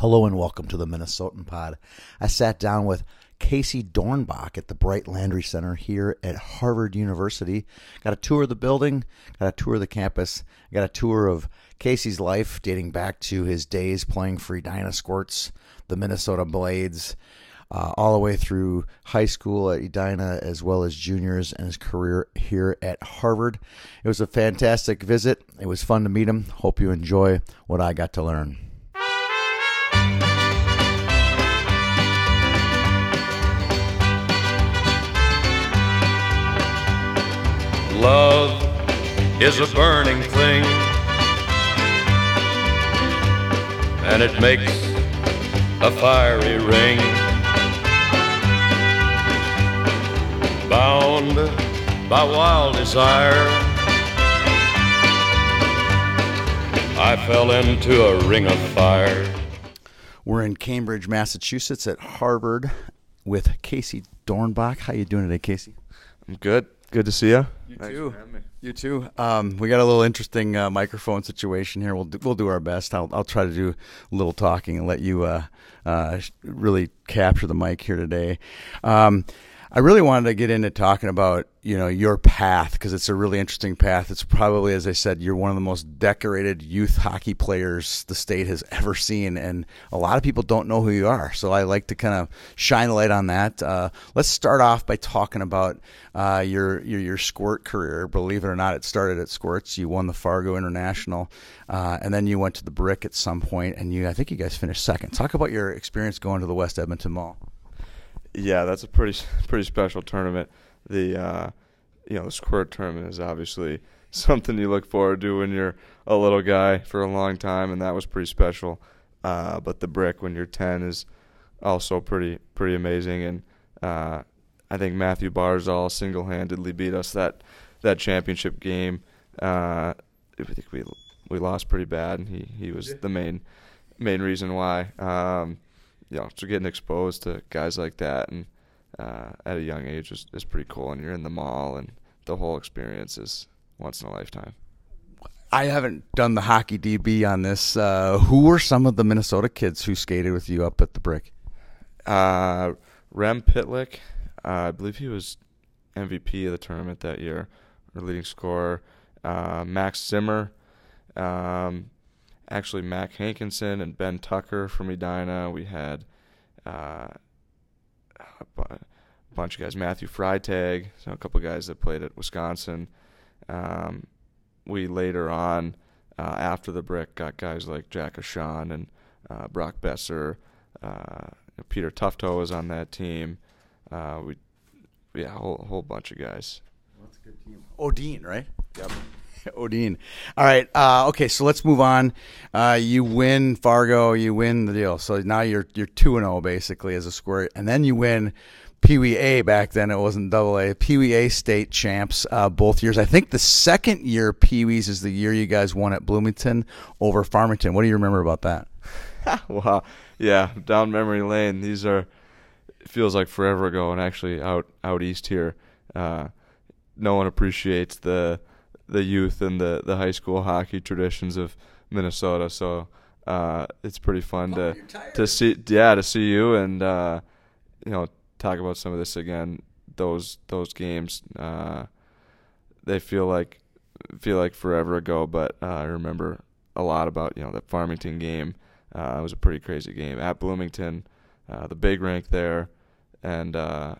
Hello and welcome to the Minnesotan Pod. I sat down with Casey Dornbach at the Bright Landry Center here at Harvard University. Got a tour of the building, got a tour of the campus, got a tour of Casey's life dating back to his days playing for Edina Squirts, the Minnesota Blades, uh, all the way through high school at Edina as well as juniors and his career here at Harvard. It was a fantastic visit. It was fun to meet him. Hope you enjoy what I got to learn. Love is a burning thing, and it makes a fiery ring. Bound by wild desire, I fell into a ring of fire. We're in Cambridge, Massachusetts at Harvard with Casey Dornbach. How you doing today, Casey? I'm good. Good to see you. You Thanks too. for having me. You too. Um, we got a little interesting uh, microphone situation here. We'll do, we'll do our best. I'll I'll try to do a little talking and let you uh, uh, really capture the mic here today. Um, I really wanted to get into talking about you know your path because it's a really interesting path. It's probably, as I said, you're one of the most decorated youth hockey players the state has ever seen, and a lot of people don't know who you are. So I like to kind of shine a light on that. Uh, let's start off by talking about uh, your, your your squirt career. Believe it or not, it started at Squirts. You won the Fargo International, uh, and then you went to the Brick at some point, and you I think you guys finished second. Talk about your experience going to the West Edmonton Mall. Yeah, that's a pretty pretty special tournament. The uh, you know the squirt tournament is obviously something you look forward to when you're a little guy for a long time, and that was pretty special. Uh, but the brick when you're 10 is also pretty pretty amazing, and uh, I think Mathew Barzal single-handedly beat us that that championship game. Uh, I think we we lost pretty bad, and he he was the main main reason why. Um, you know, so getting exposed to guys like that and uh, at a young age is, is pretty cool. And you're in the mall, and the whole experience is once in a lifetime. I haven't done the hockey DB on this. Uh, who were some of the Minnesota kids who skated with you up at the Brick? Uh, Rem Pitlick, uh, I believe he was MVP of the tournament that year, or leading scorer. Uh, Max Zimmer, um, actually Mac Hankinson and Ben Tucker from Edina. We had uh, a bu- bunch of guys. Matthew Freitag, so a couple guys that played at Wisconsin. Um, we later on, uh, after the brick, got guys like Jack Ashan and uh, Brock Boeser. Uh, Peter Tufto was on that team. Uh, we, yeah, a whole, whole bunch of guys. Well, that's a good team. Odine, right? Yep. Odine. All right. Uh, okay, so let's move on. Uh, you win Fargo. You win the deal. So now you're you're two and zero basically as a squirt, and then you win Pee A. Back then it wasn't Double A. Pee A state champs uh, both years. I think the second year Pee Wees is the year you guys won at Bloomington over Farmington. What do you remember about that? wow. Yeah, down memory lane. These are feels like forever ago, and actually out out east here, uh, no one appreciates the the youth and the the high school hockey traditions of Minnesota. So uh, it's pretty fun to to see. Yeah, to see you and uh, you know talk about some of this again. Those those games, uh, they feel like feel like forever ago, but uh, I remember a lot about you know the Farmington game. Uh, it was a pretty crazy game at Bloomington, uh, the big rink there, and uh,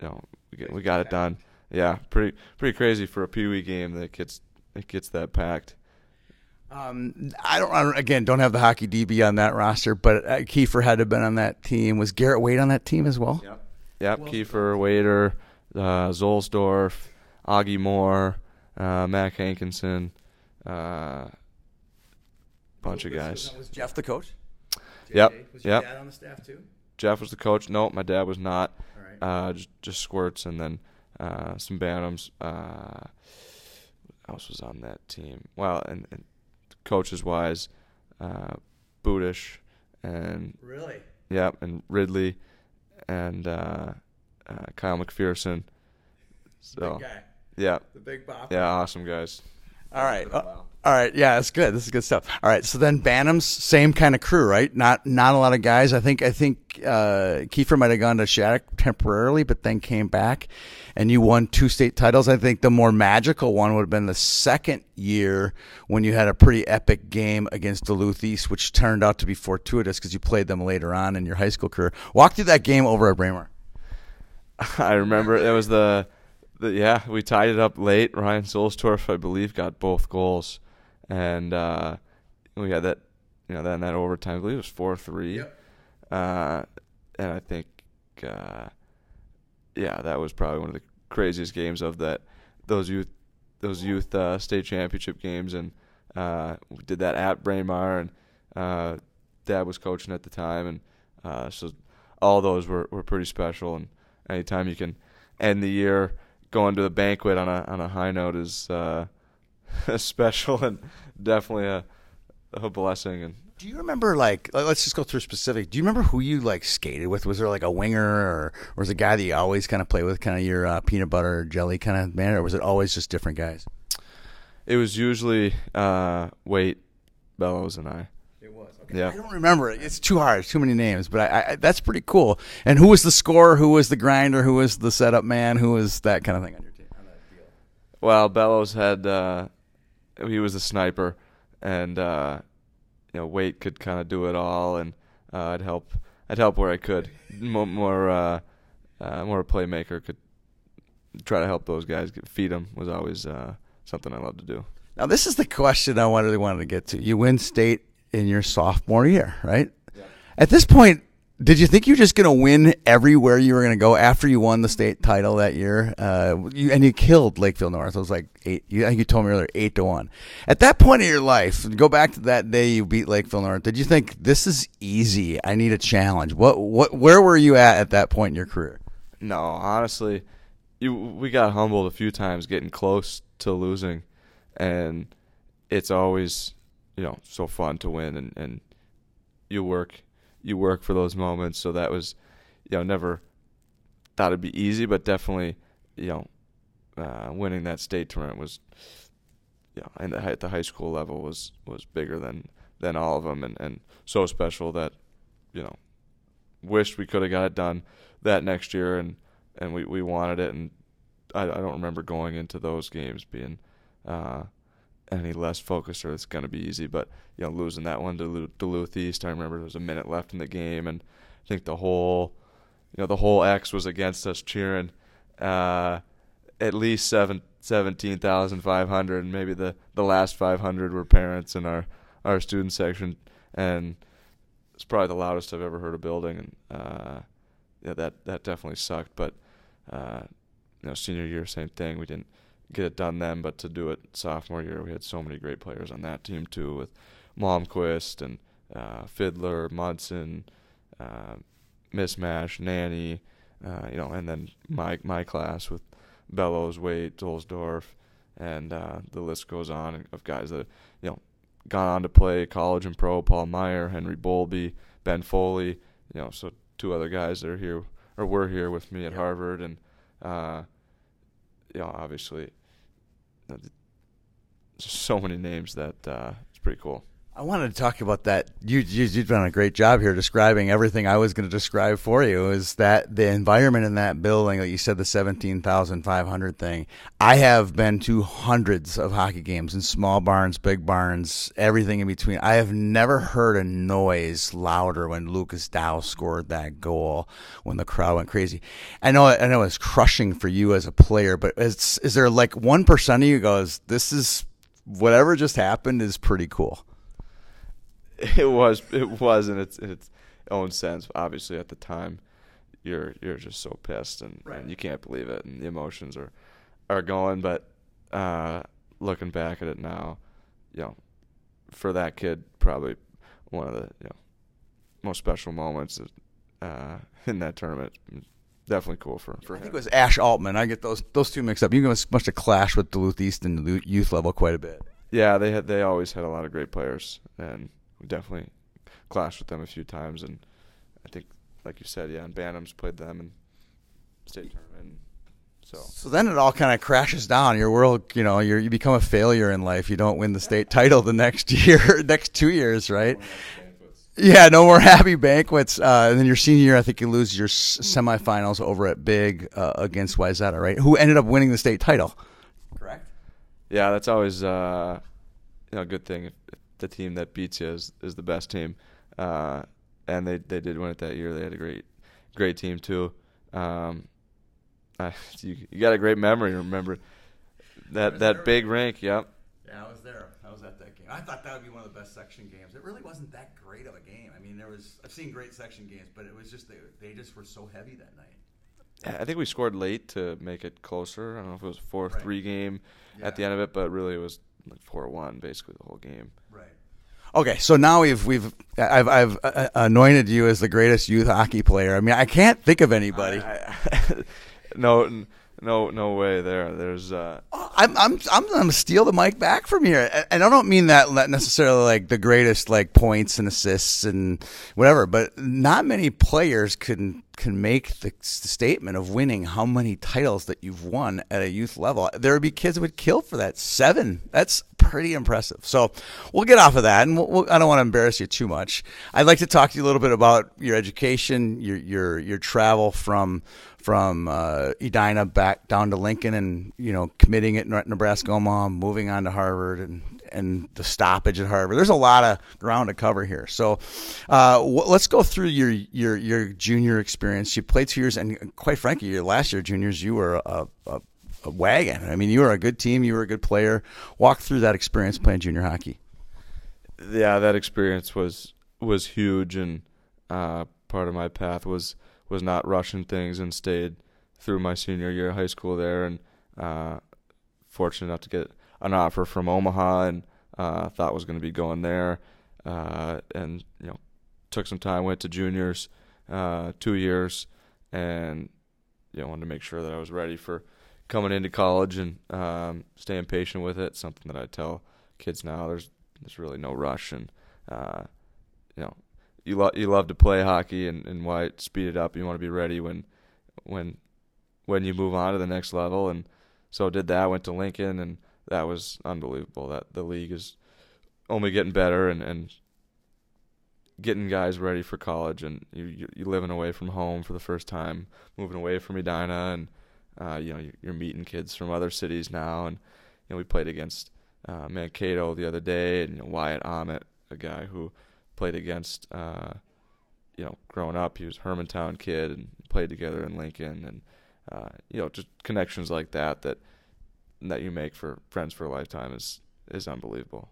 you know we, get, we got it done. Yeah, pretty pretty crazy for a Pee Wee game that gets it gets that packed. Um, I don't, I don't. Again, don't have the hockey DB on that roster, but uh, Kiefer had to have been on that team. Was Garrett Wade on that team as well? Yep. Yep. Kiefer, Wader, uh, Zuhlsdorf, Augie Moore, uh, Mac Hankinson, uh, bunch of guys. Was Jeff the coach? Yep. Was your Yep. dad on the staff too? Jeff was the coach. No, my dad was not. All right. Uh, just, just squirts and then uh, some bantams. Uh, who else was on that team? Well, and, and coaches wise, uh, Budish and Really? Yep, and Ridley and uh, uh, Kyle McPherson. So Big guy. yeah, The big bop. yeah, awesome guys. All right. Uh, all right, yeah, that's good. This is good stuff. All right, so then Bantams, same kind of crew, right? Not not a lot of guys. I think I think uh, Kiefer might have gone to Shattuck temporarily, but then came back, and you won two state titles. I think the more magical one would have been the second year when you had a pretty epic game against Duluth East, which turned out to be fortuitous because you played them later on in your high school career. Walk through that game over at Braemar. I remember it was the, the yeah we tied it up late. Ryan Zuhlsdorf, I believe, got both goals and uh, we had that, you know, then that overtime. I believe it was four three. Yep. Uh, and I think, uh, yeah, that was probably one of the craziest games of that those youth those youth uh, state championship games, and uh, we did that at Braemar, and uh, Dad was coaching at the time, and uh, so all those were, were pretty special. And anytime you can end the year going to the banquet on a on a high note is uh, special and definitely a, a blessing. And do you remember like let's just go through specific? Do you remember who you like skated with? Was there like a winger or, or was a guy that you always kind of play with, kind of your uh, peanut butter jelly kind of man, or was it always just different guys? It was usually uh, Wait, Bellows, and I. It was. Okay. Yeah. I don't remember it. It's too hard. It's Too many names, but I, I, that's pretty cool. And who was the scorer? Who was the grinder? Who was the setup man? Who was that kind of thing on your team? Well, Bellows had uh, he was a sniper, and uh, you know, Wait could kind of do it all, and uh, I'd help. I'd help where I could. More, more, uh, uh, more a playmaker could try to help those guys. Feed them was always uh, something I loved to do. Now, this is the question I wanted wanted to get to. You win state in your sophomore year, right? Yeah. At this point, did you think you were just going to win everywhere you were going to go after you won the state title that year? Uh, you, and you killed Lakeville North. It was like eight. You, you told me earlier eight to one. At that point in your life, go back to that day you beat Lakeville North. Did you think this is easy? I need a challenge. What? What? Where were you at at that point in your career? No, honestly, you we got humbled a few times getting close to losing, and it's always you know so fun to win and and you work you work for those moments. So that was, you know, never thought it'd be easy, but definitely, you know, uh, winning that state tournament was, you know, and the high school level was was bigger than than all of them, and and so special that, you know, wished we could have got it done that next year, and and we we wanted it, and I, I don't remember going into those games being. Uh, any less focused or it's going to be easy. But you know, losing that one to Duluth East, I remember there was a minute left in the game, and I think the whole, you know, the whole X was against us cheering. Uh, at least seven, 17,500, and maybe the, the last 500 were parents in our, our student section. And it's probably the loudest I've ever heard a building. And uh, yeah, that, that definitely sucked. But, uh, you know, senior year, same thing. We didn't get it done then, but to do it sophomore year, we had so many great players on that team too, with Malmquist and uh, Fiddler, Munson, uh, Mismash, Nanne, uh, you know, and then my my class with Bellows, Wade, Zuhlsdorf, and uh, the list goes on of guys that you know gone on to play college and pro. Paul Meyer, Henry Bowlby, Ben Foley, you know, so two other guys that are here or were here with me at Harvard, and uh, you know, obviously so many names that uh, it's pretty cool. I wanted to talk about that. You, you have done a great job here describing everything I was going to describe for you. Is that the environment in that building? Like you said, the seventeen thousand five hundred thing. I have been to hundreds of hockey games in small barns, big barns, everything in between. I have never heard a noise louder when Lucas Dow scored that goal when the crowd went crazy. I know, I know it's crushing for you as a player, but is, is there like one percent of you goes, "This is whatever just happened is pretty cool." it was it was in its in its own sense. Obviously, at the time, you're you're just so pissed and, right. and you can't believe it, and the emotions are are going. But uh, looking back at it now, you know, for that kid, probably one of the you know most special moments uh, in that tournament. Definitely cool for, for I him. think it was Ash Altman. I get those those two mixed up. You must must have clashed with Duluth East and the youth level quite a bit. Yeah, they had they always had a lot of great players, and we definitely clashed with them a few times, and I think, like you said, yeah, and Bantams played them in state tournament. So So then it all kind of crashes down. Your world, you know, you you become a failure in life. You don't win the state title the next year, next two years, right? Yeah, no more happy banquets. Uh, and then your senior year, I think you lose your s- semifinals over at Big uh, against Wayzata, right? Who ended up winning the state title. Correct. yeah, that's always uh, you know a good thing if the team that beats you is, is the best team. Uh, and they they did win it that year. They had a great great team too. Um, I, you, you got a great memory. Remember that that big rink? Yep. Yeah, I was there. I was at that game. I thought that would be one of the best section games. It really wasn't that great of a game. I mean, there was I've seen great section games, but it was just they, they just were so heavy that night. I think we scored late to make it closer. I don't know if it was a four three game at the end of it, but really it was like four one basically the whole game. Right. Okay, so now we've we've I've I've uh, anointed you as the greatest youth hockey player. I mean, I can't think of anybody. I- I- no, no, no way. There, there's. Uh, I'm I'm I'm gonna steal the mic back from here, and and I don't mean that necessarily like the greatest like points and assists and whatever, but not many players can can make the statement of winning how many titles that you've won at a youth level. There would be kids that would kill for that seven. That's pretty impressive. So we'll get off of that, and we'll, we'll, I don't want to embarrass you too much. I'd like to talk to you a little bit about your education, your your your travel from from uh, Edina back down to Lincoln, and you know committing at Nebraska Omaha, moving on to Harvard, and and the stoppage at Harvard. There's a lot of ground to cover here. So uh, let's go through your your your junior experience. You played two years, and quite frankly, your last year juniors, you were a, a, a wagon. I mean, you were a good team. You were a good player. Walk through that experience playing junior hockey. yeah, that experience was was huge, and uh, part of my path was was not rushing things and stayed through my senior year of high school there, and uh, fortunate enough to get an offer from Omaha, and uh, thought was going to be going there, uh, and you know, took some time, went to juniors, uh, two years, and you know, wanted to make sure that I was ready for coming into college and um, staying patient with it. Something that I tell kids now. There's there's really no rush, and uh, you know, you love you love to play hockey, and, and why speed it up. You want to be ready when when when you move on to the next level, and so did that. Went to Lincoln, and that was unbelievable. That the league is only getting better, and and getting guys ready for college, and you you, living away from home for the first time, moving away from Edina, and uh, you know you're, meeting kids from other cities now, and you know we played against uh, Mankato the other day, and you know, Wyatt Aamodt, a guy who played against, uh, you know, growing up, he was Hermantown kid and played together in Lincoln, and uh, you know, just connections like that that that you make for friends for a lifetime is is unbelievable.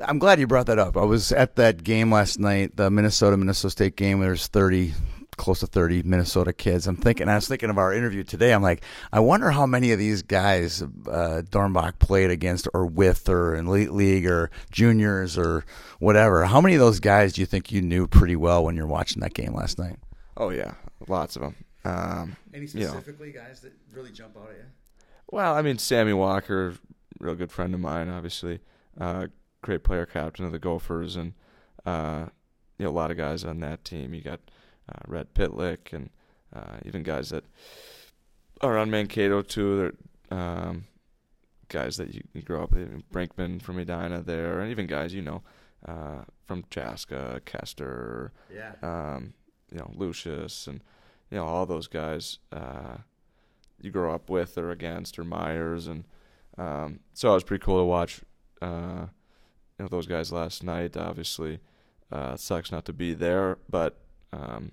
I'm glad you brought that up. I was at that game last night, the Minnesota Minnesota State game. There's 30, close to 30 Minnesota kids. I'm thinking, I was thinking of our interview today. I'm like, I wonder how many of these guys uh, Dornbach played against or with or in elite league or juniors or whatever. How many of those guys do you think you knew pretty well when you're watching that game last night? Oh yeah, lots of them. Um, Any you know. specifically guys that really jump out at you? Well, I mean, Sammy Walker, real good friend of mine, obviously, uh, great player, captain of the Gophers, and uh, you know a lot of guys on that team. You got uh, Rem Pitlick, and uh, even guys that are on Mankato too. They're um, guys that you, you grow up with, Brinkman from Edina there, and even guys you know uh, from Chaska, Kester, Yeah. um, you know, Lucius and you know all those guys uh, you grow up with or against or Meyers and um, so it was pretty cool to watch uh, you know those guys last night. Obviously, uh, sucks not to be there, but um,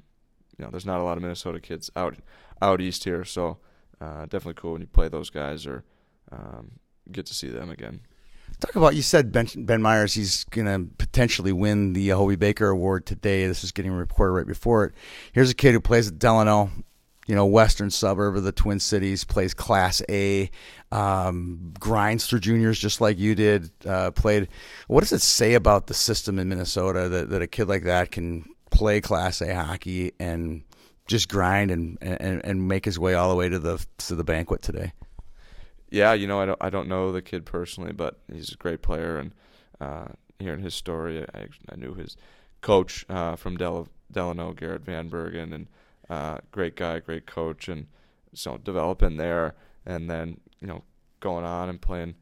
you know there's not a lot of Minnesota kids out out east here, so uh, definitely cool when you play those guys or um, get to see them again. Talk about you said Ben, ben Meyers. He's going to potentially win the Hobey Baker Award today. This is getting reported right before it. Here's a kid who plays at Delano, you know, western suburb of the Twin Cities. Plays Class A, um, grinds through juniors just like you did. Uh, played. What does it say about the system in Minnesota that, that a kid like that can play Class A hockey and just grind and, and, and make his way all the way to the to the banquet today? Yeah, you know, I don't I don't know the kid personally, but he's a great player, and uh, hearing his story, I, I knew his coach uh, from Del- Delano, Garrett Van Bergen, and uh, great guy, great coach, and so developing there, and then you know going on and playing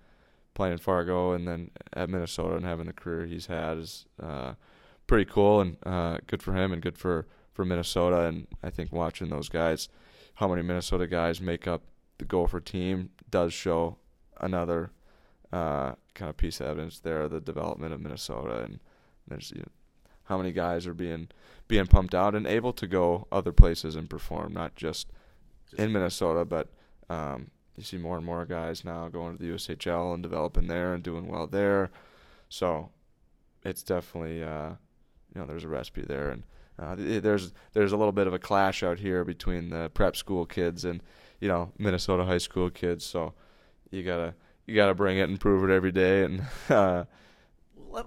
playing in Fargo and then at Minnesota and having the career he's had is uh, pretty cool and uh, good for him and good for for Minnesota. And I think watching those guys, how many Minnesota guys make up the Gopher team does show another uh, kind of piece of evidence there, the development of Minnesota, and there's you know, how many guys are being being pumped out and able to go other places and perform, not just in Minnesota, but um, you see more and more guys now going to the USHL and developing there and doing well there. So it's definitely uh, you know there's a recipe there, and uh, there's there's a little bit of a clash out here between the prep school kids and you know Minnesota high school kids. So you gotta you gotta bring it and prove it every day. And uh,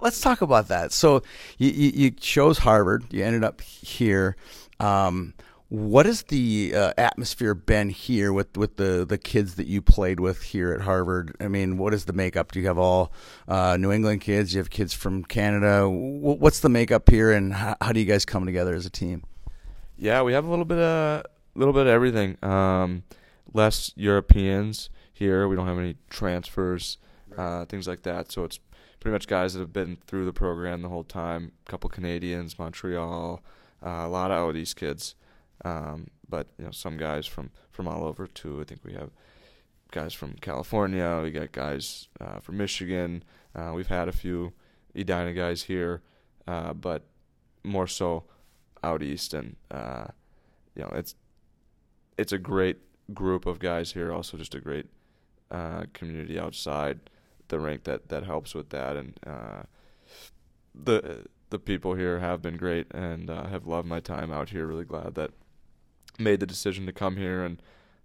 let's talk about that. So you, you, you chose Harvard. You ended up here. Um, what has the uh, atmosphere been here with, with the, the kids that you played with here at Harvard? I mean, what is the makeup? Do you have all uh, New England kids? You have kids from Canada? What's the makeup here, and how, how, do you guys come together as a team? Yeah, we have a little bit of little bit of everything. Um, less Europeans here. We don't have any transfers, uh, things like that. So it's pretty much guys that have been through the program the whole time. A couple Canadians, Montreal, uh, a lot of out east kids. Um, but you know, some guys from from all over too. I think we have guys from California. We got guys uh, from Michigan. Uh, we've had a few Edina guys here, uh, but more so out east. And uh, you know, it's it's a great group of guys here. Also, just a great uh, community outside the rink that that helps with that. And uh, the the people here have been great and have loved my time out here. Really glad that made the decision to come here and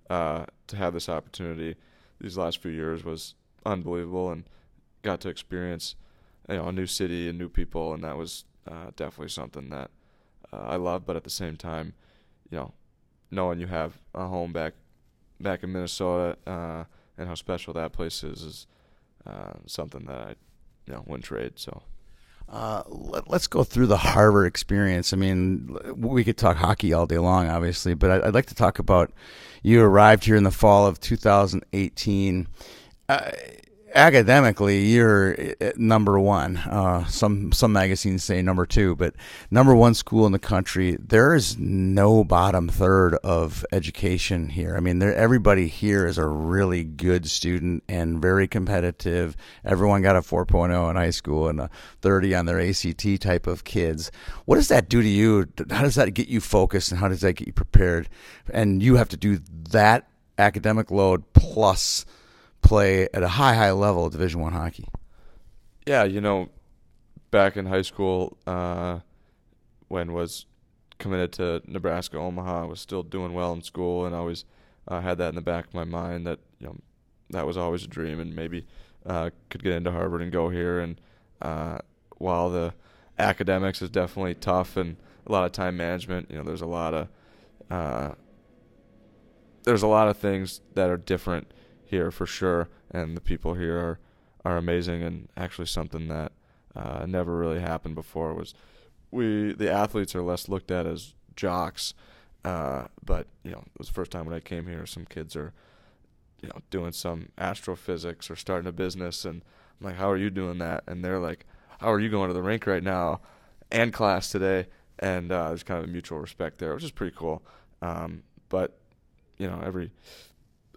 uh, to have this opportunity these last few years was unbelievable and got to experience you know a new city and new people and that was uh, definitely something that uh, I love but at the same time you know knowing you have a home back back in Minnesota uh, and how special that place is is uh, something that I you know wouldn't trade so uh, let, us go through the Harvard experience. I mean, we could talk hockey all day long, obviously, but I'd, I'd like to talk about you arrived here in the fall of 2018. Uh, academically, you're uh, number one. Uh, some some magazines say number two, but number one school in the country. There is no bottom third of education here. I mean, everybody here is a really good student and very competitive. Everyone got a 4.0 in high school and a 30 on their ACT type of kids. What does that do to you? How does that get you focused and how does that get you prepared? And you have to do that academic load plus play at a high, high level Division One hockey. Yeah, you know, back in high school, uh, when was committed to Nebraska Omaha, I was still doing well in school, and I always uh, had that in the back of my mind that you know that was always a dream, and maybe uh, could get into Harvard and go here. And uh, while the academics is definitely tough and a lot of time management, you know, there's a lot of uh, there's a lot of things that are different here for sure, and the people here are are amazing and actually something that uh, never really happened before was we the athletes are less looked at as jocks, uh, but you know it was the first time when I came here. Some kids are you know doing some astrophysics or starting a business, and I'm like, how are you doing that? And they're like, how are you going to the rink right now and class today? And uh, there's kind of a mutual respect there, which is pretty cool. Um, but you know every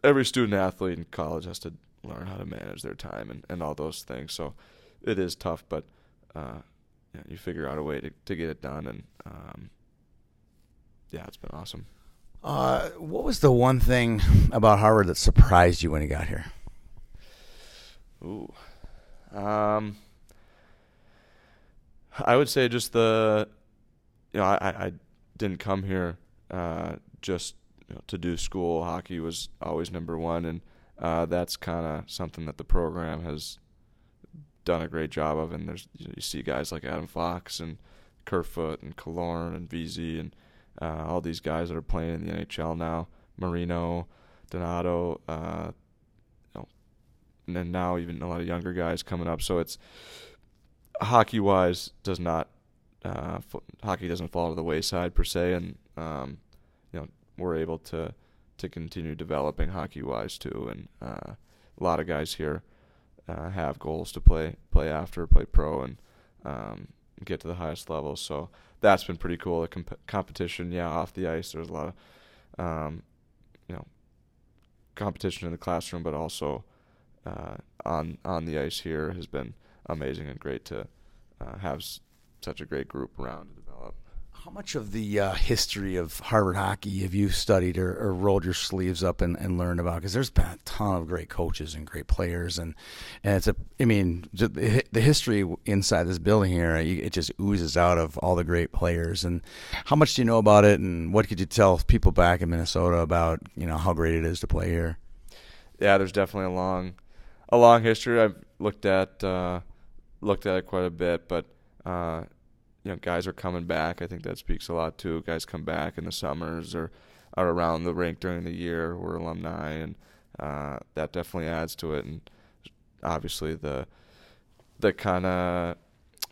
every student athlete in college has to learn how to manage their time and, and all those things. So it is tough, but uh, yeah, you figure out a way to, to get it done. And um, yeah, it's been awesome. Uh, what was the one thing about Harvard that surprised you when you got here? Ooh, um, I would say just the, you know, I, I didn't come here uh, just know, to do school, hockey was always number one, and uh, that's kind of something that the program has done a great job of. And there's you, know, you see guys like Adam Fox and Kerfoot and Killorn and Vesey and uh, all these guys that are playing in the NHL now, Marino, Donato, uh, you know, and then now even a lot of younger guys coming up. So it's hockey wise does not uh, hockey doesn't fall to the wayside per se, and um, you know we're able to to continue developing hockey wise too. And uh, a lot of guys here uh, have goals to play play after, play pro, and um, get to the highest level. So that's been pretty cool. The comp- competition, yeah, off the ice, there's a lot of um, you know competition in the classroom, but also uh, on on the ice here has been amazing and great to uh, have s- such a great group around. How much of the uh, history of Harvard hockey have you studied or, or rolled your sleeves up and, and learned about? Because there's been a ton of great coaches and great players, and, and it's a, I mean, the, history inside this building here, it just oozes out of all the great players. And how much do you know about it, and what could you tell people back in Minnesota about, you know, how great it is to play here? Yeah, there's definitely a long, a long history. I've looked at, uh, looked at it quite a bit, but. Uh, you know guys are coming back. I think that speaks a lot too. Guys come back in the summers or are around the rink during the year. We're alumni, and uh, that definitely adds to it. And obviously the the kind of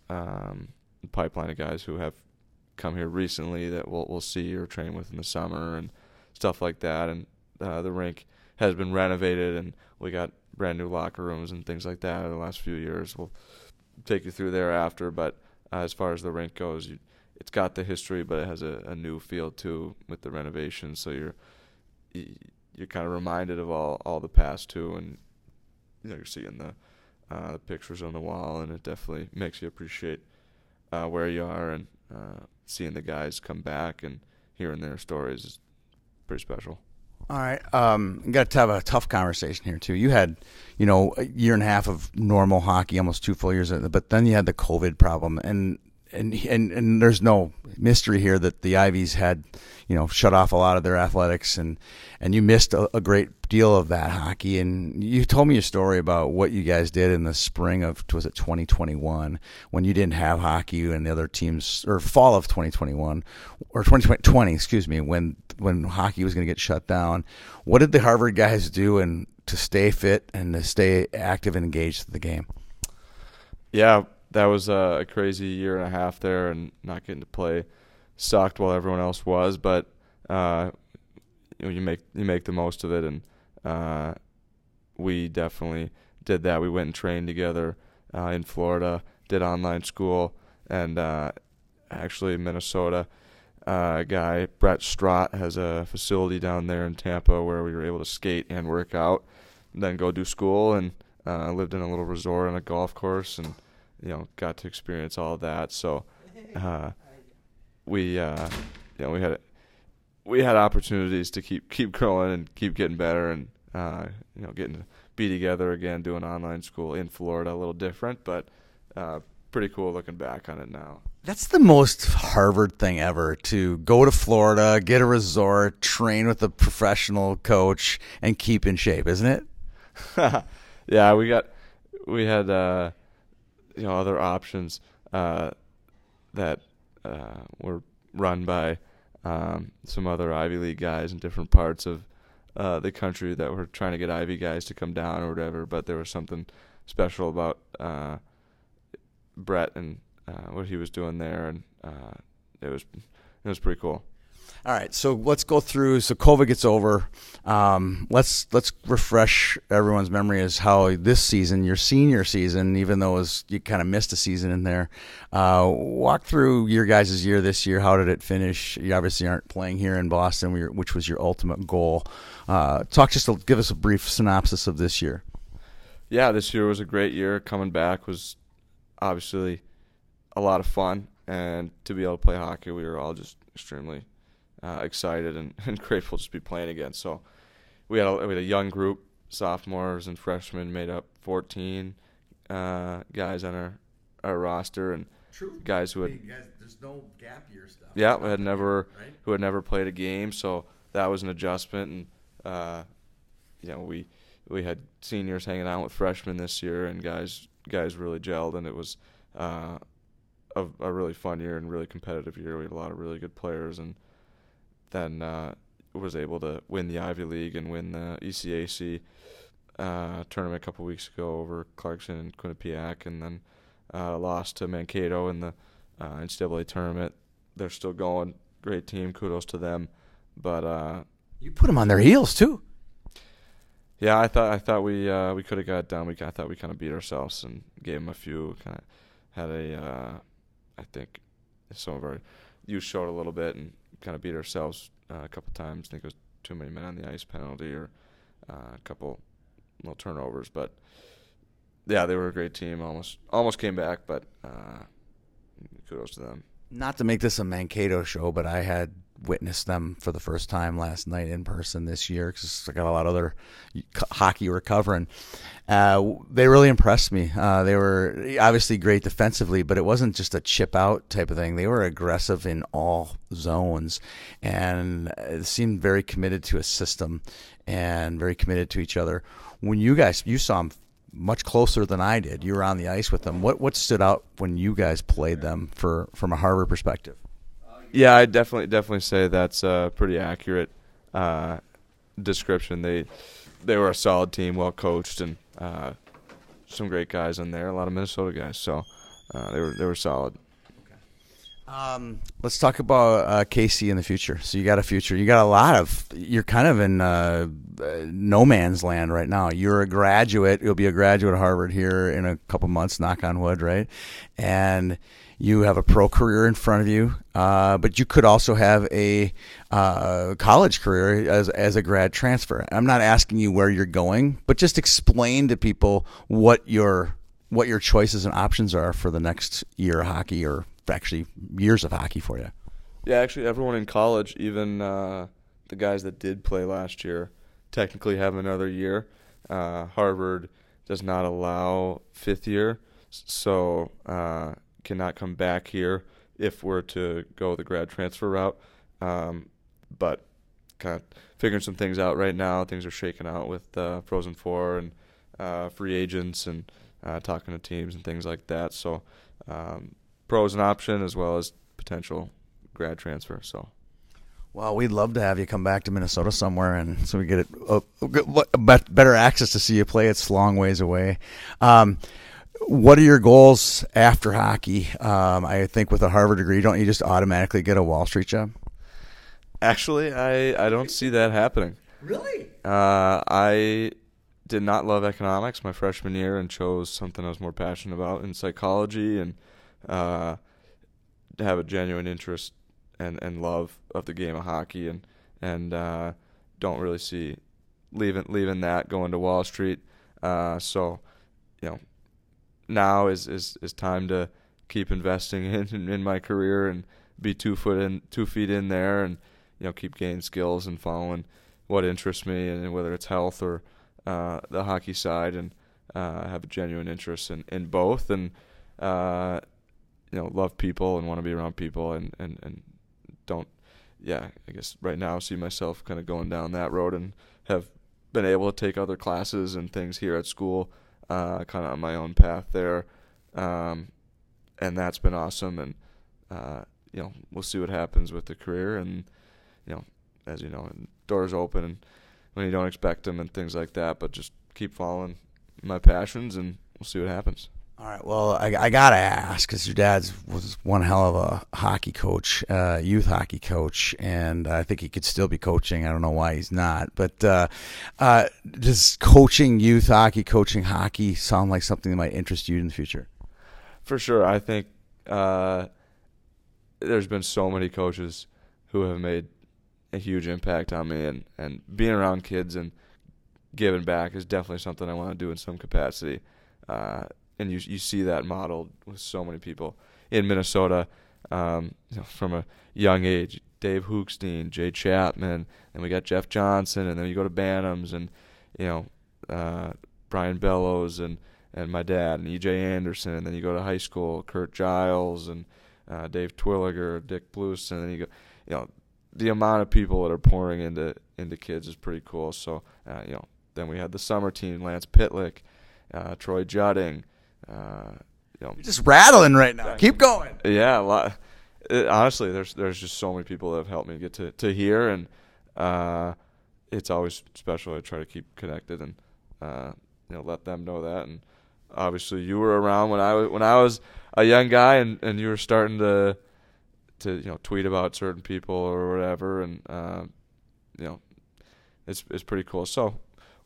um, pipeline of guys who have come here recently that we'll we'll see or train with in the summer and stuff like that. And uh, the rink has been renovated, and we got brand new locker rooms and things like that in the last few years. We'll take you through there after, but uh, as far as the rink goes. You, it's got the history, but it has a, a new feel too with the renovations. So you're you're kind of reminded of all all the past too, and you know you're seeing the uh, pictures on the wall, and it definitely makes you appreciate uh, where you are and uh, seeing the guys come back and hearing their stories is pretty special. All right, um, got to have a tough conversation here too. You had, you know, a year and a half of normal hockey, almost two full years, but then you had the COVID problem, and and and and there's no mystery here that the Ivies had, you know, shut off a lot of their athletics, and and you missed a, a, great deal of that hockey. And you told me a story about what you guys did in the spring of was it 2021 when you didn't have hockey and the other teams, or fall of 2021 or 2020, excuse me, when when hockey was going to get shut down. What did the Harvard guys do and to stay fit and to stay active and engaged in the game? Yeah, that was a crazy year and a half there, and not getting to play sucked while everyone else was. But uh, you, know, you make you make the most of it, and uh, we definitely did that. We went and trained together uh, in Florida, did online school, and uh, actually Minnesota uh, guy, Brett Strott, has a facility down there in Tampa where we were able to skate and work out, and then go do school, and uh, lived in a little resort on a golf course, and you know got to experience all of that. So uh, we, uh, you know, we had we had opportunities to keep keep growing and keep getting better, and uh, you know, getting to be together again, doing online school in Florida, a little different, but uh, pretty cool looking back on it now. That's the most Harvard thing ever to go to Florida, get a resort, train with a professional coach, and keep in shape, isn't it? yeah, we got we had uh, you know other options uh, that uh, were run by um, some other Ivy League guys in different parts of uh, the country that were trying to get Ivy guys to come down or whatever. But there was something special about uh, Brett and uh, what he was doing there, and uh, it was it was pretty cool. All right, so let's go through. So COVID gets over. Um, let's let's refresh everyone's memory as how this season, your senior season, even though was, you kind of missed a season in there. Uh, walk through your guys' year this year. How did it finish? You obviously aren't playing here in Boston, which was your ultimate goal. Uh, talk just to give us a brief synopsis of this year. Yeah, this year was a great year. Coming back was obviously a lot of fun, and to be able to play hockey, we were all just extremely uh, excited and, and grateful just to be playing again. So we had, a, we had a young group, sophomores and freshmen, made up 14 uh, guys on our our roster, and True. guys who had guys, there's no gap year stuff. yeah had never right? who had never played a game. So that was an adjustment, and uh, you know we we had seniors hanging out with freshmen this year, and guys guys really gelled, and it was uh, a, a really fun year and really competitive year. We had a lot of really good players, and then uh, was able to win the Ivy League and win the ECAC uh, tournament a couple weeks ago over Clarkson and Quinnipiac, and then uh, lost to Mankato in the uh, NCAA tournament. They're still going. Great team. Kudos to them. But uh, You put them on their heels too. Yeah, I thought I thought we uh, we could have got done. We I thought we kind of beat ourselves and gave them a few. Kind of had a, uh, I think, some of our youth showed a little bit and kind of beat ourselves uh, a couple times. I think it was too many men on the ice penalty or uh, a couple little turnovers. But yeah, they were a great team. Almost almost came back, but uh, kudos to them. Not to make this a Mankato show, but I had witnessed them for the first time last night in person this year because I got a lot of other hockey recovering. Uh, they really impressed me. Uh, they were obviously great defensively, but it wasn't just a chip out type of thing. They were aggressive in all zones and seemed very committed to a system and very committed to each other. When you guys, you saw them much closer than I did. You were on the ice with them. What what stood out when you guys played them for from a Harvard perspective? Yeah, I definitely definitely say that's a pretty accurate uh, description. They they were a solid team, well coached, and uh, some great guys in there. A lot of Minnesota guys, so uh, they were they were solid. Um, let's talk about uh, Casey in the future. So you got a future. You got a lot of. You're kind of in uh, no man's land right now. You're a graduate. You'll be a graduate of Harvard here in a couple months. Knock on wood, right? And you have a pro career in front of you, uh, but you could also have a uh, college career as as a grad transfer. I'm not asking you where you're going, but just explain to people what your what your choices and options are for the next year of hockey or actually years of hockey for you. Yeah, actually, everyone in college, even uh, the guys that did play last year, technically have another year. Uh, Harvard does not allow fifth year, so uh, cannot come back here if we're to go the grad transfer route. Um, but kind of figuring some things out right now. Things are shaking out with uh, Frozen Four and uh, free agents and uh, talking to teams and things like that. So um, pros an option as well as potential grad transfer. So. Well, we'd love to have you come back to Minnesota somewhere, and so we get it uh, better access to see you play. It's a long ways away. Um, what are your goals after hockey? Um, I think with a Harvard degree, don't you just automatically get a Wall Street job? Actually, I, I don't see that happening. Really? Uh, I did not love economics my freshman year and chose something I was more passionate about in psychology and uh, have a genuine interest and, and love of the game of hockey and and uh, don't really see leaving leaving that going to Wall Street. Uh, so, you know, now is, is is time to keep investing in in my career and be two foot in two feet in there and you know keep gaining skills and following what interests me and whether it's health or uh, the hockey side and uh, have a genuine interest in, in both and uh, you know love people and want to be around people and, and, and don't yeah I guess right now see myself kind of going down that road and have been able to take other classes and things here at school uh, kind of on my own path there. Um, and that's been awesome and uh, you know we'll see what happens with the career and you know as you know doors open when you don't expect them and things like that but just keep following my passions and we'll see what happens all right. Well, I, I gotta ask because your dad was one hell of a hockey coach, uh, youth hockey coach, and I think he could still be coaching. I don't know why he's not. But uh, uh, does coaching youth hockey, coaching hockey, sound like something that might interest you in the future? For sure. I think uh, there's been so many coaches who have made a huge impact on me, and and being around kids and giving back is definitely something I want to do in some capacity. And you you see that modeled with so many people in Minnesota um, you know, from a young age. Dave Hookstein, Jay Chapman, and we got Jeff Johnson, and then you go to Bantams, and you know uh, Brian Bellows, and and my dad, and E.J. Anderson, and then you go to high school, Curt Giles, and uh, Dave Twilliger, Dick Blues, and then you go, you know, the amount of people that are pouring into into kids is pretty cool. So uh, you know, then we had the summer team, Lance Pitlick, uh, Troy Jutting, uh, you know, You're just rattling right now. Keep going. Yeah, a lot. It, honestly, there's there's just so many people that have helped me get to to here, and uh, it's always special. I try to keep connected and uh, you know let them know that. And obviously, you were around when I was when I was a young guy, and, and you were starting to to you know tweet about certain people or whatever, and uh, you know it's it's pretty cool. So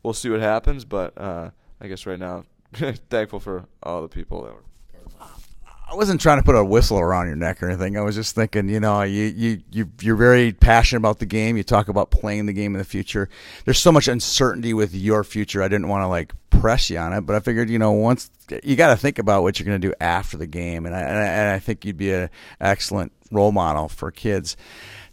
we'll see what happens, but uh, I guess right now, thankful for all the people that were. I wasn't trying to put a whistle around your neck or anything. I was just thinking, you know, you you you you're very passionate about the game. You talk about playing the game in the future. There's so much uncertainty with your future. I didn't want to like press you on it, but I figured, you know, once you got to think about what you're going to do after the game, and I, and I and I think you'd be an excellent role model for kids.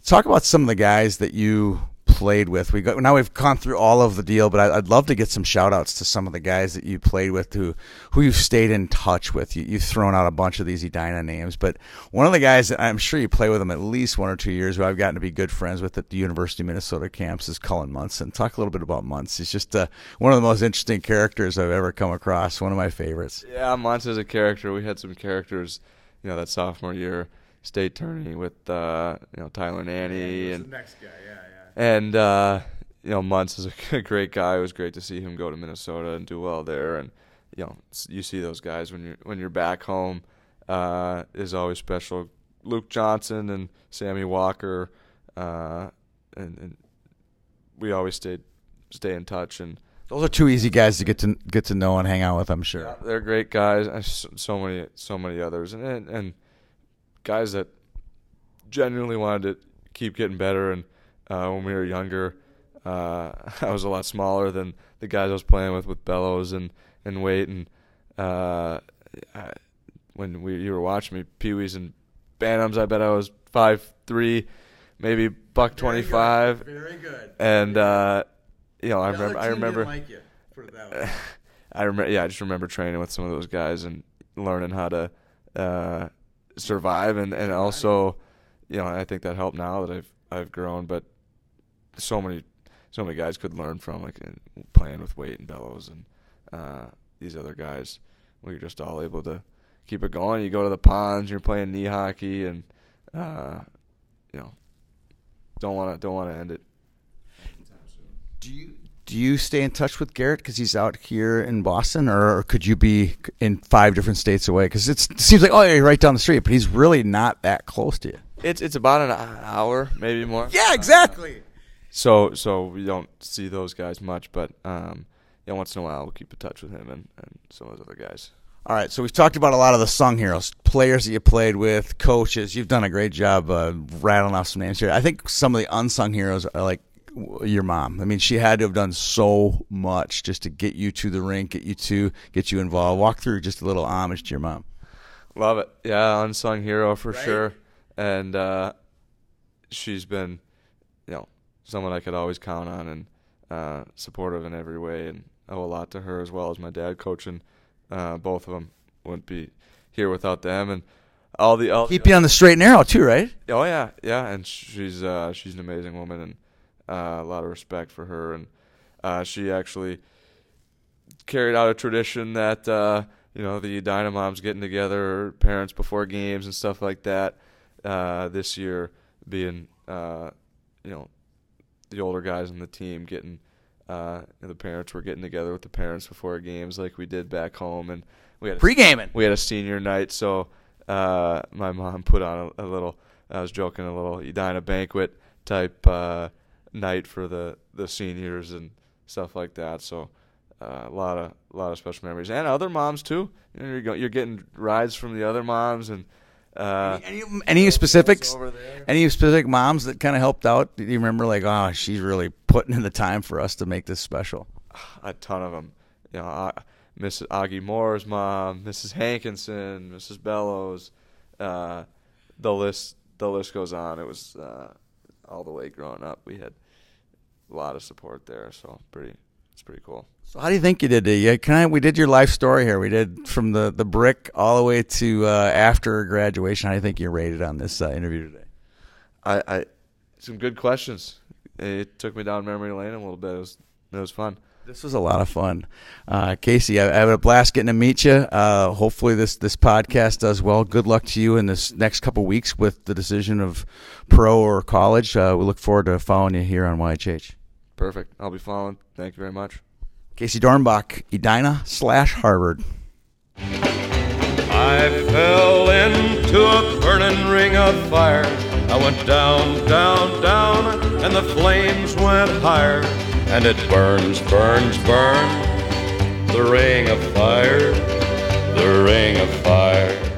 Talk about some of the guys that you played with. We got now we've gone through all of the deal, but I, would love to get some shout outs to some of the guys that you played with who who you've stayed in touch with. You, have thrown out a bunch of these Edina names, but one of the guys that I'm sure you play with him at least one or two years, who I've gotten to be good friends with at the University of Minnesota camps, is Cullen Munson. Talk a little bit about Munson. He's just uh, one of the most interesting characters I've ever come across. One of my favorites. Yeah, Munson's a character. We had some characters, you know, that sophomore year state tourney with uh, you know Tyler Nanne yeah, and next guy, yeah, yeah. And uh, you know Muntz is a great guy. It was great to see him go to Minnesota and do well there. And you know you see those guys when you're when you're back home uh, is always special. Luke Johnson and Sammy Walker, uh, and, and we always stayed stay in touch and. Those are two easy guys to get to get to know and hang out with. I'm sure. Yeah, they're great guys. So many, so many others, and and, and guys that genuinely wanted to keep getting better. And uh, when we were younger, uh, I was a lot smaller than the guys I was playing with with Bellows and and Wait. And uh, I, when we you were watching me, Pee Wees and Bantams, I bet I was five three, maybe buck twenty five. Very good. And uh, you know, I remember. I remember. Like I remember. Yeah, I just remember training with some of those guys and learning how to uh, survive and, and also you know I think that helped now that I've I've grown but so many so many guys could learn from like playing with Wait and bellows and uh, these other guys we are just all able to keep it going you go to the ponds you're playing knee hockey and uh, you know don't want to don't want to end it do you do you stay in touch with Garrett because he's out here in Boston, or could you be in five different states away? Because it seems like oh, yeah, you're right down the street, but he's really not that close to you. It's it's about an hour, maybe more. Yeah, exactly. Uh, so so we don't see those guys much, but um, yeah, once in a while we'll keep in touch with him and, and some of those other guys. All right, so we've talked about a lot of the sung heroes, players that you played with, coaches. You've done a great job uh, rattling off some names here. I think some of the unsung heroes are like your mom. I mean, she had to have done so much just to get you to the rink, get you to get you involved. Walk through just a little homage to your mom. Love it. Yeah, unsung hero for right? sure. And uh, she's been, you know, someone I could always count on and uh, supportive in every way, and owe a lot to her as well as my dad coaching. Uh, both of them wouldn't be here without them, and all the all keep the, you on the straight and narrow too, right? Oh yeah, yeah. And she's uh, she's an amazing woman, and uh, a lot of respect for her, and uh, she actually carried out a tradition that uh, you know the Dynamoms getting together, parents before games and stuff like that. Uh, this year, being uh, you know the older guys on the team getting uh, the parents were getting together with the parents before games, like we did back home, and we had pre-gaming. We had a senior night, so uh, my mom put on a, a, little. I was joking, a little Edina banquet type uh, night for the the seniors and stuff like that. So uh, a lot of a lot of special memories and other moms too. You know, you're go, you're getting rides from the other moms and. Uh, any, any, any specifics? Any specific moms that kind of helped out? Do you remember, like, oh, she's really putting in the time for us to make this special? A ton of them. You know, uh, Mrs. Augie Moore's mom, Mrs. Hankinson, Mrs. Bellows. Uh, the list, the list goes on. It was uh, all the way growing up. We had a lot of support there, so pretty it's pretty cool. So how do you think you did? Yeah, kind of. We did your life story here. We did from the the brick all the way to uh, after graduation. How do you think you rated on this uh, interview today? I, I some good questions. It took me down memory lane a little bit. It was it was fun. This was a lot of fun, uh, Casey. I, I had a blast getting to meet you. Uh, hopefully, this this podcast does well. Good luck to you in this next couple weeks with the decision of pro or college. Uh, we look forward to following you here on YHH. Perfect. I'll be following. Thank you very much. Casey Dornbach, Edina slash Harvard. I fell into a burning ring of fire. I went down, down, down, and the flames went higher and it burns, burns, burns. The ring of fire, the ring of fire.